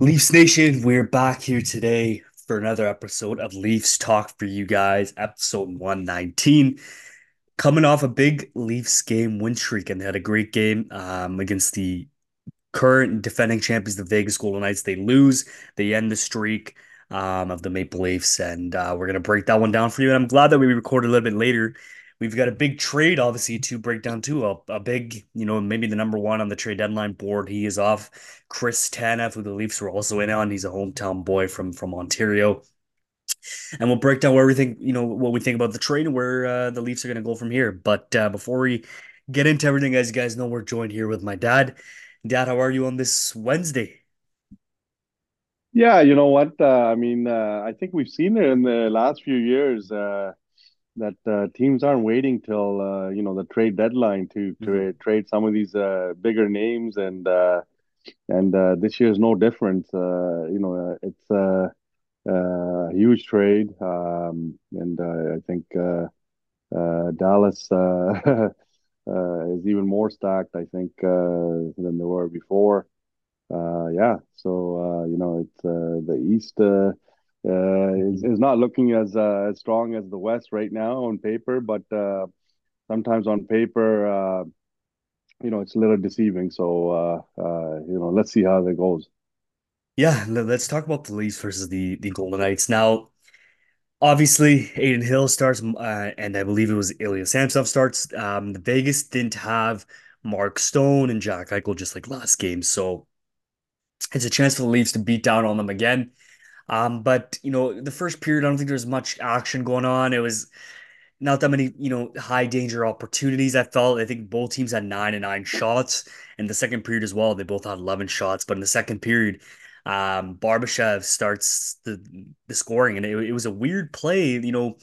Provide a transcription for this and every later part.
Leafs Nation, we're back here today for another episode of Leafs Talk for you guys, episode 119. Coming off a big Leafs game win streak, and they had a great game um, against the current defending champions, the Vegas Golden Knights. They lose, they end the streak um, of the Maple Leafs, and uh, we're gonna break that one down for you. And I'm glad that we recorded a little bit later. We've got a big trade, obviously, to break down too. A, a big, you know, maybe the number one on the trade deadline board. He is off. Chris Tanev, who the Leafs were also in on. He's a hometown boy from from Ontario, and we'll break down where we think, you know, what we think about the trade and where uh, the Leafs are going to go from here. But uh, before we get into everything, as you guys know, we're joined here with my dad. Dad, how are you on this Wednesday? Yeah, you know what? Uh, I mean, uh, I think we've seen it in the last few years uh, that uh, teams aren't waiting till uh, you know the trade deadline to to trade some of these uh, bigger names, and uh, and uh, this year is no different. Uh, you know, uh, it's a, huge trade, um, and uh, I think uh, uh, Dallas uh, uh, is even more stacked. I think uh, than they were before. Uh, yeah, so uh, you know, it's uh, the East uh, is is not looking as uh, as strong as the West right now on paper, but uh, sometimes on paper, uh, you know, it's a little deceiving. So uh, uh, you know, let's see how that goes. Yeah, let's talk about the Leafs versus the the Golden Knights. Now, obviously, Adin Hill starts, and I believe it was Ilya Samsonov starts. Um, the Vegas didn't have Mark Stone and Jack Eichel just like last game, so it's a chance for the Leafs to beat down on them again. Um, but you know, the first period, I don't think there was much action going on. It was not that many, you know, high danger opportunities. I felt I think both teams had nine and nine shots. In the second period as well, they both had 11 shots. But in the second period, um, Barbashev starts the the scoring, and it, it was a weird play. You know,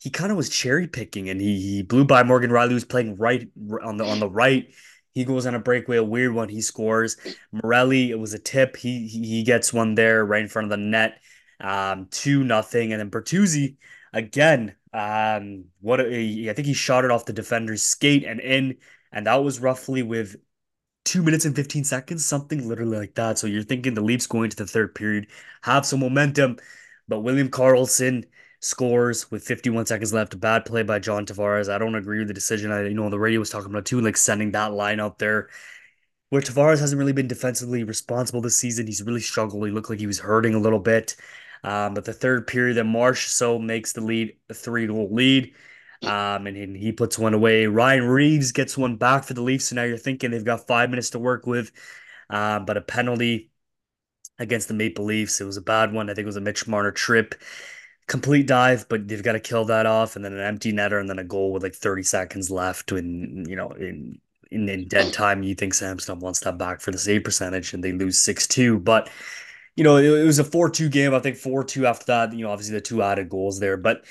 he kind of was cherry picking, and he he blew by Morgan Rielly, who's playing right on the on the right. He goes on a breakaway, a weird one. He scores. Morelli, it was a tip. He he, he gets one there right in front of the net. Um, two nothing, and then Bertuzzi again. Um, what a, I think he shot it off the defender's skate and in, and that was roughly with two minutes and 15 seconds, something literally like that. So you're thinking the Leafs going to the third period have some momentum, but William Karlsson scores with 51 seconds left. Bad play by John Tavares. I don't agree with the decision. I, you know, the radio was talking about too, like sending that line out there where Tavares hasn't really been defensively responsible this season. He's really struggled. He looked like he was hurting a little bit. Um, but the third period, then so makes the lead a three goal lead. Um, and, and he puts one away. Ryan Reaves gets one back for the Leafs. So now you're thinking they've got five minutes to work with. Um, but a penalty against the Maple Leafs. It was a bad one. I think it was a Mitch Marner trip. Complete dive, but they've got to kill that off, and then an empty netter, and then a goal with like 30 seconds left. And you know, in in, in dead time, you think Samsonov wants that back for the save percentage, and they lose 6-2. But you know, it, it was a 4-2 game. I think 4-2 after that, you know, obviously the two added goals there. But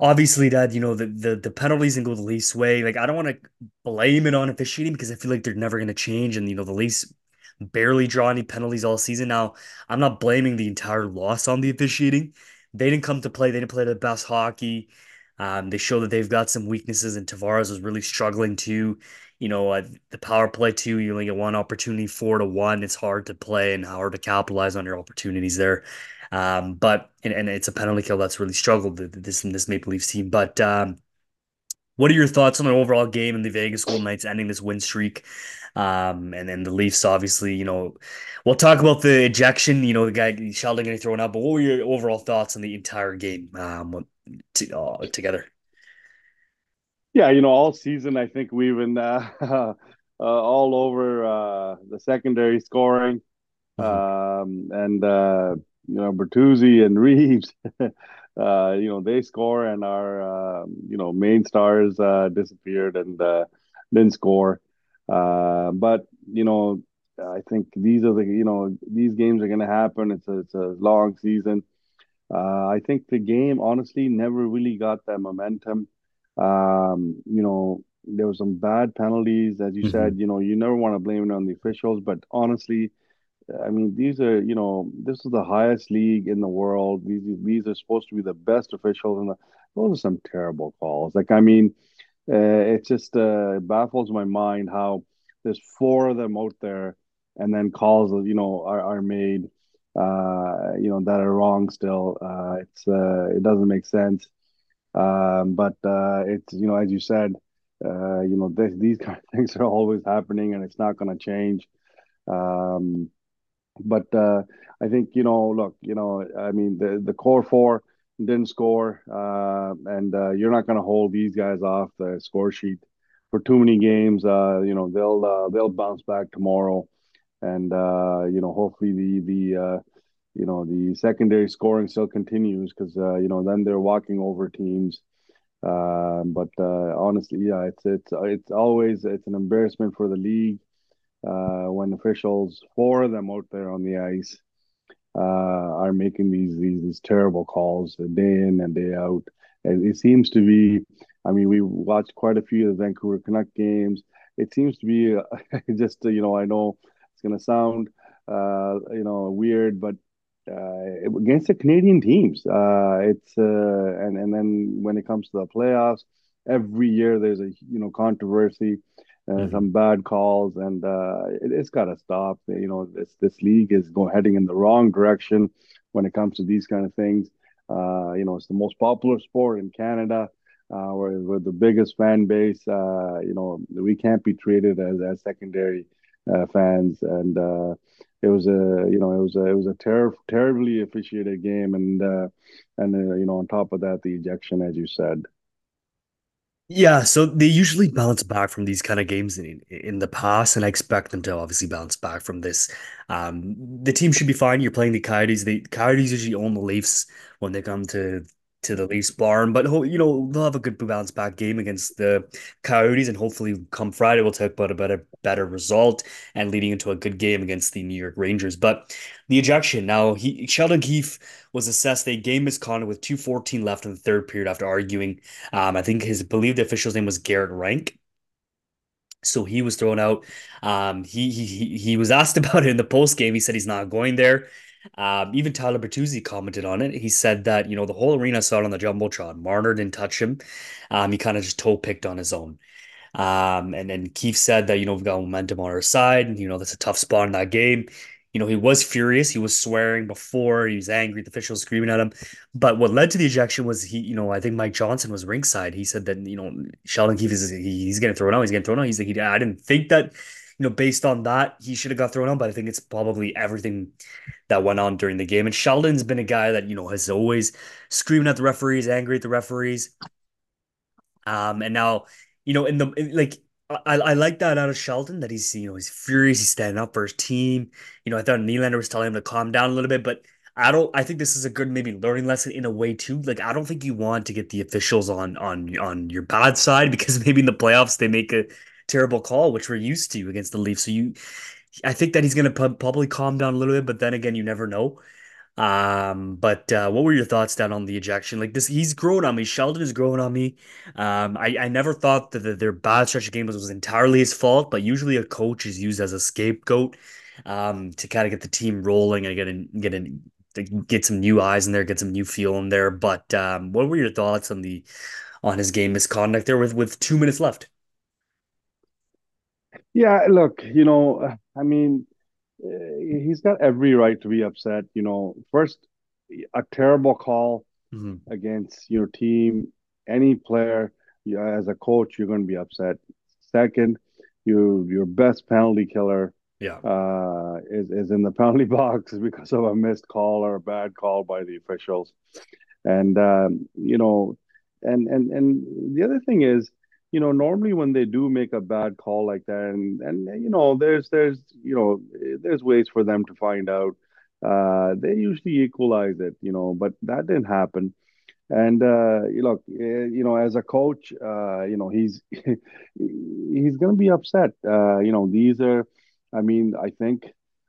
obviously that, you know, the the, the penalties didn't go the Leafs way. Like I don't want to blame it on officiating because I feel like they're never going to change. And, you know, the Leafs barely draw any penalties all season. Now, I'm not blaming the entire loss on the officiating. They didn't come to play. They didn't play the best hockey. Um, they show that they've got some weaknesses, and Tavares was really struggling too. You know, uh, the power play too. You only get one opportunity, four to one. It's hard to play and hard to capitalize on your opportunities there. Um, but and, and it's a penalty kill that's really struggled this this Maple Leafs team. But um, what are your thoughts on the overall game and the Vegas Golden Knights ending this win streak? Um, and then the Leafs, obviously, you know, we'll talk about the ejection, you know, the guy Sheldon getting thrown out, but what were your overall thoughts on the entire game um, to, uh, together? Yeah, you know, all season I think we've been uh, uh, all over uh, the secondary scoring, Mhm. um, and uh, you know Bertuzzi and Reaves. uh, you know, they score and our, you know, main stars uh, disappeared and uh, didn't score. Uh, but, you know, I think these are the, you know, these games are going to happen. It's a, it's a long season. Uh, I think the game honestly never really got that momentum. Um, you know, there were some bad penalties, as you said. Mhm. You know, you never want to blame it on the officials, but honestly, I mean, these are, you know, this is the highest league in the world. These these are supposed to be the best officials, and those are some terrible calls. Like, I mean, uh, it just uh, baffles my mind how there's four of them out there, and then calls, you know, are, are made. uh, you know, that are wrong still. Uh, it's uh, it doesn't make sense. Um, but uh, it's you know, as you said, you know, this, these kind of things are always happening, and it's not going to change. Um, but I think you know, look, you know, I mean, the the core four didn't score, uh, and uh, you're not going to hold these guys off the score sheet for too many games. Uh, you know, they'll they'll bounce back tomorrow, and you know, hopefully the the you know the secondary scoring still continues because uh, you know then they're walking over teams. Uh, but uh, honestly, yeah, it's it's it's always it's an embarrassment for the league when officials, four of them out there on the ice, uh, are making these, these these terrible calls day in and day out. And it seems to be, I mean, we watched quite a few of the Vancouver Canuck games. It seems to be uh, just, you know, I know it's going to sound, uh, you know, weird, but uh, against the Canadian teams, uh, it's uh, and and then when it comes to the playoffs, every year there's a you know controversy uh, hmm some bad calls, and uh, it, has got to stop. You know, this this league is going heading in the wrong direction when it comes to these kind of things. Uh, you know, it's the most popular sport in Canada. Uh, we're, we're the biggest fan base. Uh, you know, we can't be treated as as secondary uh, fans, and uh, it was a you know it was a it was a ter- terribly officiated game, and uh, and uh, you know on top of that, the ejection, as you said. Yeah, so they usually bounce back from these kind of games in in the past, and I expect them to obviously bounce back from this. Um, the team should be fine. You're playing the Coyotes. The Coyotes usually own the Leafs when they come to to the Leafs barn, but you know they'll have a good bounce back game against the Coyotes, and hopefully come Friday we'll talk about a better better result and leading into a good game against the New York Rangers. But the ejection now, he Sheldon Keefe was assessed a game misconduct with 2:14 left in the third period after arguing um, I think his believed official's name was Garrett Rank. So he was thrown out. Um, he he he was asked about it in the post game. He said he's not going there. Um, even Tyler Bertuzzi commented on it. He said that you know the whole arena saw it on the jumbotron. Marner didn't touch him. Um, he kind of just toe picked on his own. Um, and then Keefe said that, you know, we've got momentum on our side. You know, that's a tough spot in that game. You know, he was furious. He was swearing before. He was angry. The officials screaming at him. But what led to the ejection was he, you know, I think Mike Johnson was ringside. He said that, you know, Sheldon Keefe is he's getting thrown out. He's getting thrown out. He's like, he, I didn't think that, you know, based on that, he should have got thrown out. But I think it's probably everything that went on during the game. And Sheldon's been a guy that, you know, has always screaming at the referees, angry at the referees. Um, and now, you know, in the in, like I, I like that out of Sheldon that he's you know he's furious, he's standing up for his team. You know, I thought Nylander was telling him to calm down a little bit, but I don't. I think this is a good maybe learning lesson in a way too. Like I don't think you want to get the officials on on on your bad side because maybe in the playoffs they make a terrible call, which we're used to against the Leafs. So you, I think that he's going to probably calm down a little bit, but then again, you never know. Um, but uh, what were your thoughts down on the ejection? Like this, he's grown on me. Sheldon is growing on me. Um, I, I never thought that the, their bad stretch of games was, was entirely his fault, but usually a coach is used as a scapegoat um, to kind of get the team rolling and get in, get in, get some new eyes in there, get some new feel in there. But um, what were your thoughts on the on his game misconduct there with with two minutes left? Yeah, look, you know, I mean, uh, he's got every right to be upset. You know, first, a terrible call hmm against your team, any player, you, as a coach, you're going to be upset. Second, you your best penalty killer Yeah. uh, is is in the penalty box because of a missed call or a bad call by the officials. And um, you know, and and and the other thing is, you know, normally when they do make a bad call like that, and and you know, there's there's you know, there's ways for them to find out. Uh, they usually equalize it, you know, but that didn't happen. And uh, you look, eh, you know, as a coach, uh, you know, he's he's gonna be upset. Uh, you know, these are, I mean, I think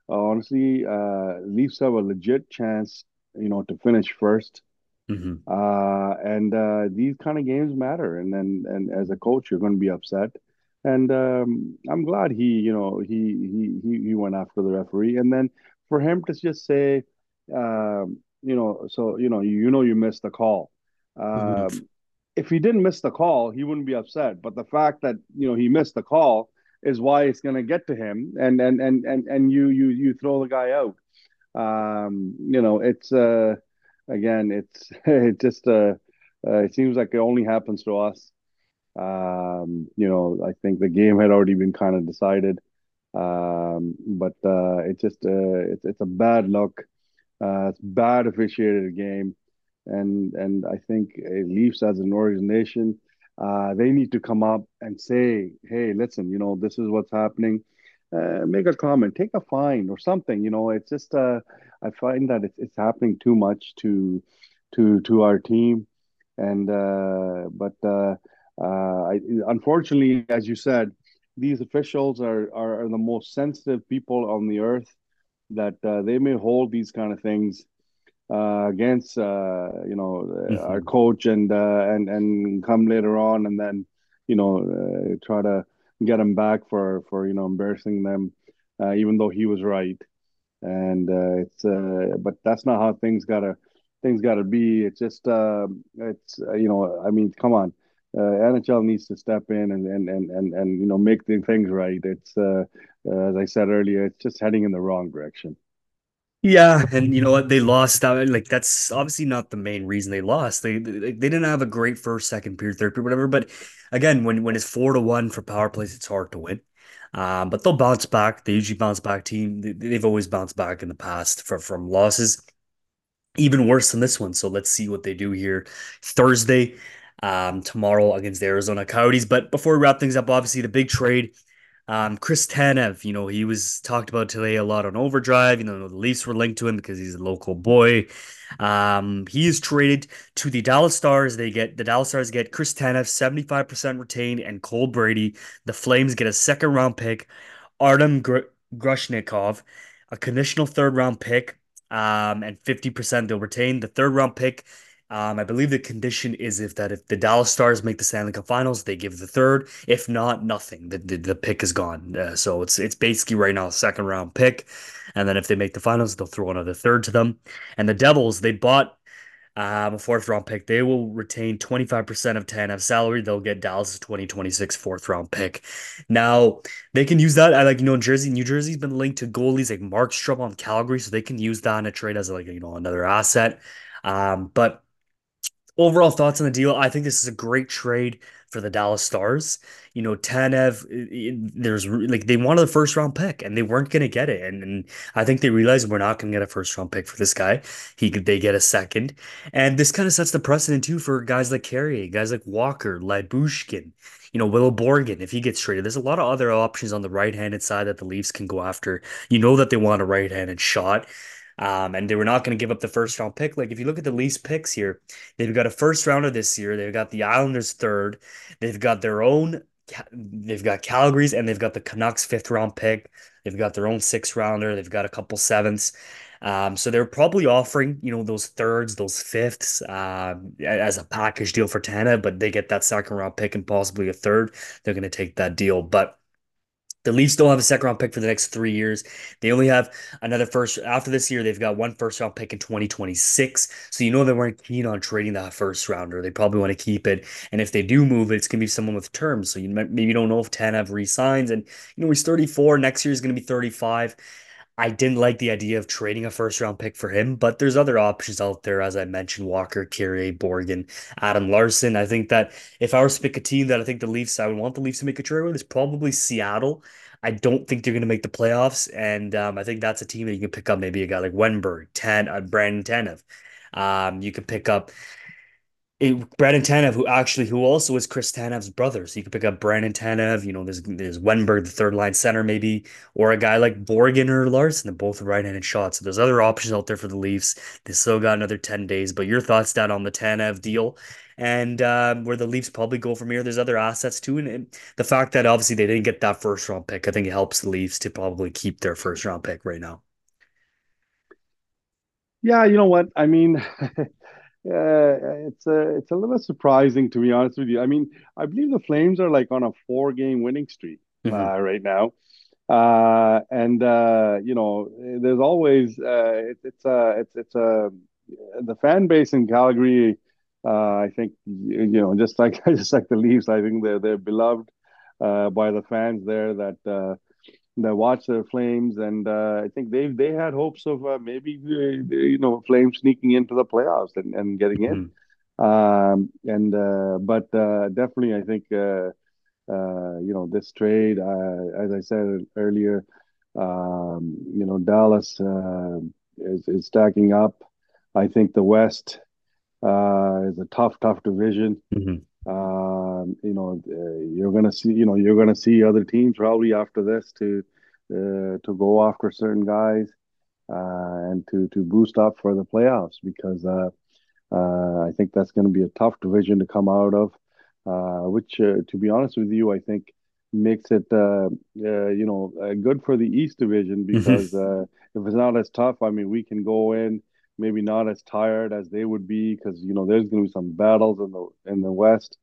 honestly, uh, Leafs have a legit chance, you know, to finish first hmm uh, and uh, these kind of games matter. And then, and as a coach, you're going to be upset. And um, I'm glad he, you know, he he he he went after the referee. And then for him to just say, um, you know, so you know, you, know, you missed the call. hmm Um, if he didn't miss the call, he wouldn't be upset. But the fact that you know he missed the call is why it's going to get to him. And and and and and you you you throw the guy out. Um, you know, it's uh, again, it's it just uh, uh, it seems like it only happens to us. Um, you know, I think the game had already been kind of decided. Um, but uh, it just uh, it's it's a bad look. Uh, it's bad officiated game, and and I think uh, Leafs as an organization, uh, they need to come up and say, hey, listen, you know, this is what's happening. Uh, make a comment, take a fine or something. You know, it's just uh, I find that it's it's happening too much to to to our team, and uh, but uh, uh, I, unfortunately, as you said, these officials are, are are the most sensitive people on the earth. That uh, they may hold these kind of things uh, against uh, you know our Mhm. coach and uh, and and come later on and then you know uh, try to get him back for for you know embarrassing them, uh, even though he was right. And uh, it's uh, but that's not how things gotta things gotta be. It's just uh, it's you know I mean come on. Uh, NHL needs to step in and and and and, and you know make the things right. It's uh, as I said earlier, it's just heading in the wrong direction. Yeah, and you know what? They lost out. Like that's obviously not the main reason they lost. They they, didn't have a great first, second period, third period, whatever. But again, when when it's four to one for power plays, it's hard to win. Um, but they'll bounce back. They usually bounce back. Team they, they've always bounced back in the past from from losses, even worse than this one. So let's see what they do here Thursday, um, tomorrow against the Arizona Coyotes. But before we wrap things up, obviously the big trade. Um, Chris Tanev, you know, he was talked about today a lot on Overdrive. You know, the Leafs were linked to him because he's a local boy. Um, he is traded to the Dallas Stars. They get the Dallas Stars get Chris Tanev, 75% retained, and Cole Brady. The Flames get a second round pick, Artem Gr Grushnikov, a conditional third round pick, um, and 50% they'll retain. The third round pick um, I believe the condition is if that if the Dallas Stars make the Stanley Cup Finals, they give the third. If not, nothing. The the, the pick is gone. Uh, so it's it's basically right now a second round pick, and then if they make the finals, they'll throw another third to them. And the Devils, they bought um, a fourth round pick. They will retain 25% of Tanev's salary. They'll get Dallas's 2026 fourth round pick. Now, they can use that. I like, you know, Jersey, New Jersey's been linked to goalies like Markstrom on Calgary, so they can use that in a trade as like, you know, another asset. Um, but Overall thoughts on the deal. I think this is a great trade for the Dallas Stars. You know, Tanev, there's like they wanted a first round pick and they weren't going to get it. And, and I think they realized we're not going to get a first round pick for this guy. He they get a second. And this kind of sets the precedent too for guys like Carrier, guys like Walker, Lyubushkin, you know, Will Borgen, if he gets traded. There's a lot of other options on the right-handed side that the Leafs can go after. You know that they want a right-handed shot. Um, and they were not going to give up the first round pick. Like if you look at the least picks here, they've got a first rounder this year. They've got the Islanders third. They've got their own. They've got Calgary's and they've got the Canucks fifth round pick. They've got their own sixth rounder. They've got a couple sevenths. Um, so they're probably offering, you know, those thirds, those fifths, um, as a package deal for Tana, but they get that second round pick and possibly a third. They're going to take that deal. But the Leafs don't have a second round pick for the next three years. They only have another first after this year. They've got one first round pick in 2026. So you know they weren't keen on trading that first rounder. They probably want to keep it. And if they do move it, it's gonna be someone with terms. So you maybe don't know if Tanev resigns. And you know he's 34. Next year is gonna be 35. I didn't like the idea of trading a first round pick for him, but there's other options out there, as I mentioned, Walker, Carrier, Borgen, Adam Larsson. I think that if I were to pick a team that I think the Leafs, I would want the Leafs to make a trade with, is probably Seattle. I don't think they're going to make the playoffs, and um, I think that's a team that you can pick up. Maybe a guy like Wennberg, Tan, uh, Brandon Tanev. Um, you could pick up it, Brandon Tanev, who actually who also is Chris Tanev's brother. So you could pick up Brandon Tanev, you know, there's there's Wennberg, the third line center, maybe, or a guy like Borgen or Larsson, they're both right-handed shots. So there's other options out there for the Leafs. They still got another 10 days. But your thoughts down on the Tanev deal and um, where the Leafs probably go from here. There's other assets too. And, and the fact that obviously they didn't get that first round pick, I think it helps the Leafs to probably keep their first round pick right now. Yeah, you know what? I mean, Yeah, it's a it's a little surprising to be honest with you. I mean, I believe the Flames are like on a four game winning streak hmm uh, right now, uh, and uh, you know, there's always uh, it, it's a it's it's a the fan base in Calgary. Uh, I think you know, just like just like the Leafs, I think they're they're beloved uh, by the fans there that that watch the Flames, and uh, I think they they had hopes of uh, maybe uh, you know Flames sneaking into the playoffs and, and getting in. Mhm. Um, and uh, but uh, definitely, I think uh, uh, you know this trade, uh, as I said earlier, um, you know Dallas uh, is is stacking up. I think the West uh, is a tough, tough division. Mhm. You know, uh, you're gonna see, you know, you're gonna see other teams probably after this to uh, to go after certain guys uh, and to to boost up for the playoffs because uh, uh, I think that's going to be a tough division to come out of. Uh, which, uh, to be honest with you, I think makes it uh, uh, you know uh, good for the East Division Mhm. because uh, if it's not as tough, I mean, we can go in maybe not as tired as they would be because you know there's going to be some battles in the in the West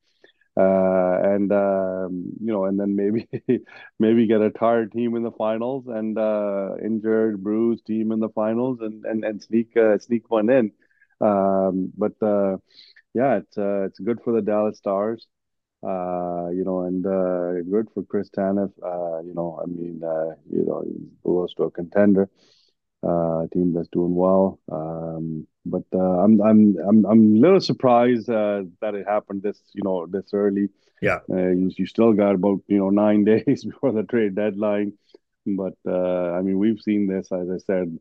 uh, and um, you know, and then maybe maybe get a tired team in the finals and uh, injured, bruised team in the finals, and and and sneak uh, sneak one in. Um, but uh, yeah, it's uh, it's good for the Dallas Stars, uh, you know, and good for Chris Tanev. You know, I mean, you know, he's close to a contender uh, team that's doing well. Um, but uh, I'm I'm I'm I'm a little surprised uh, that it happened this you know this early. Yeah. Uh, you you still got about you know nine days before the trade deadline, but uh, I mean we've seen this as I said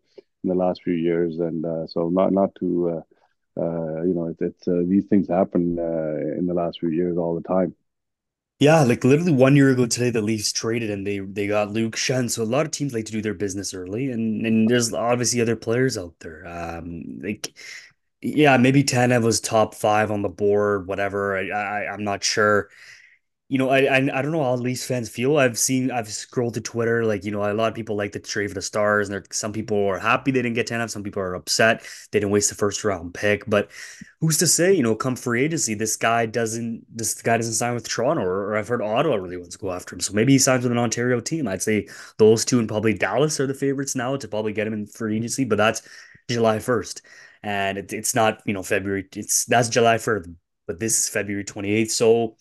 in the last few years, and uh, so not not to uh, uh, you know it's, it's uh, these things happen uh, in the last few years all the time. Yeah, like literally one year ago today, the Leafs traded and they they got Luke Schenn. So a lot of teams like to do their business early, and and there's obviously other players out there. Um, like yeah, maybe Tanev was top five on the board, whatever. I, I I'm not sure. You know, I, I I don't know how Leafs fans feel. I've seen I've scrolled to Twitter, like you know, a lot of people like the trade for the Stars, and some people are happy they didn't get Tanev. Some people are upset they didn't waste the first round pick. But who's to say? You know, come free agency, this guy doesn't this guy doesn't sign with Toronto, or, or I've heard Ottawa really wants to go after him. So maybe he signs with an Ontario team. I'd say those two and probably Dallas are the favorites now to probably get him in free agency. But that's July first, and it, it's not you know February. It's that's July first, but this is February twenty eighth. So.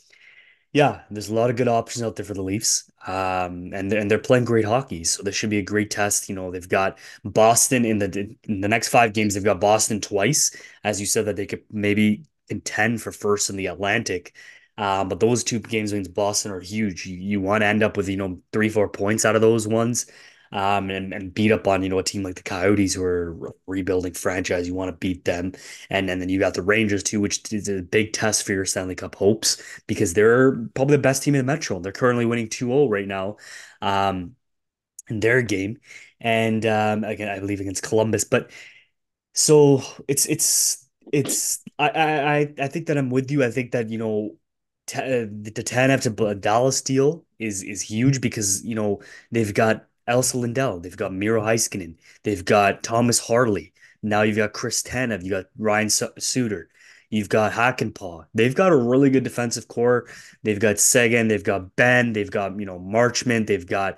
Yeah, there's a lot of good options out there for the Leafs. Um, and they're, and they're playing great hockey, so this should be a great test. You know, they've got Boston in the in the next five games. They've got Boston twice, as you said that they could maybe contend for first in the Atlantic. Um, but those two games against Boston are huge. You, you want to end up with you know three four points out of those ones, um, and and beat up on you know a team like the Coyotes who are rebuilding franchise. You want to beat them, and and then you got the Rangers too, which is a big test for your Stanley Cup hopes because they're probably the best team in the Metro. They're currently winning 2-0 right now um, in their game. And um, again, I believe against Columbus. But so it's it's it's I I I think that I'm with you. I think that you know t uh, the Tanev to Dallas deal is is huge because you know they've got Esa Lindell, they've got Miro Heiskanen, they've got Thomas Harley. Now you've got Chris Tanev, You've got Ryan Suter, you've got Hakanpää. They've got a really good defensive core. They've got Seguin, they've got Benn, they've got you know Marchment, they've got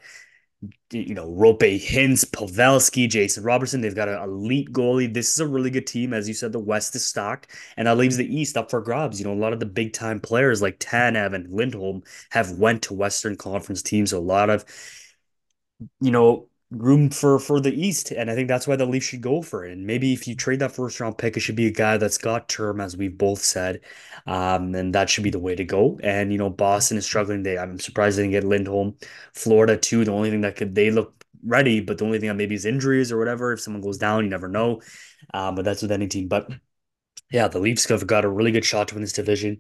you know, Roope Hintz, Pavelski, Jason Robertson. They've got an elite goalie. This is a really good team. As you said, the West is stocked, and that leaves the East up for grabs. You know, a lot of the big time players like Tanev and Lindholm have went to Western Conference teams. So a lot of you know, room for for the East, and I think that's why the Leafs should go for it. And maybe if you trade that first round pick, it should be a guy that's got term, as we've both said, um, and that should be the way to go. And you know, Boston is struggling. They, I'm surprised they didn't get Lindholm. Florida too. The only thing that could they look ready, but the only thing that maybe is injuries or whatever. If someone goes down, you never know. Um, but that's with any team. But yeah, the Leafs have got a really good shot to win this division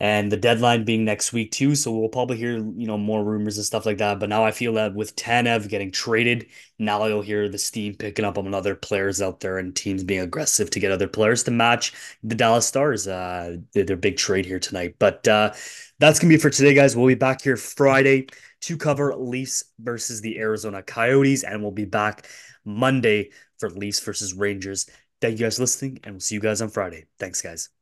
and the deadline being next week too. So we'll probably hear, you know, more rumors and stuff like that. But now I feel that with Tanev getting traded, now you'll hear the steam picking up on other players out there and teams being aggressive to get other players to match the Dallas Stars. Uh, their big trade here tonight. But uh, that's gonna be for today, guys. We'll be back here Friday to cover Leafs versus the Arizona Coyotes, and we'll be back Monday for Leafs versus Rangers. Thank you guys for listening, and we'll see you guys on Friday. Thanks, guys.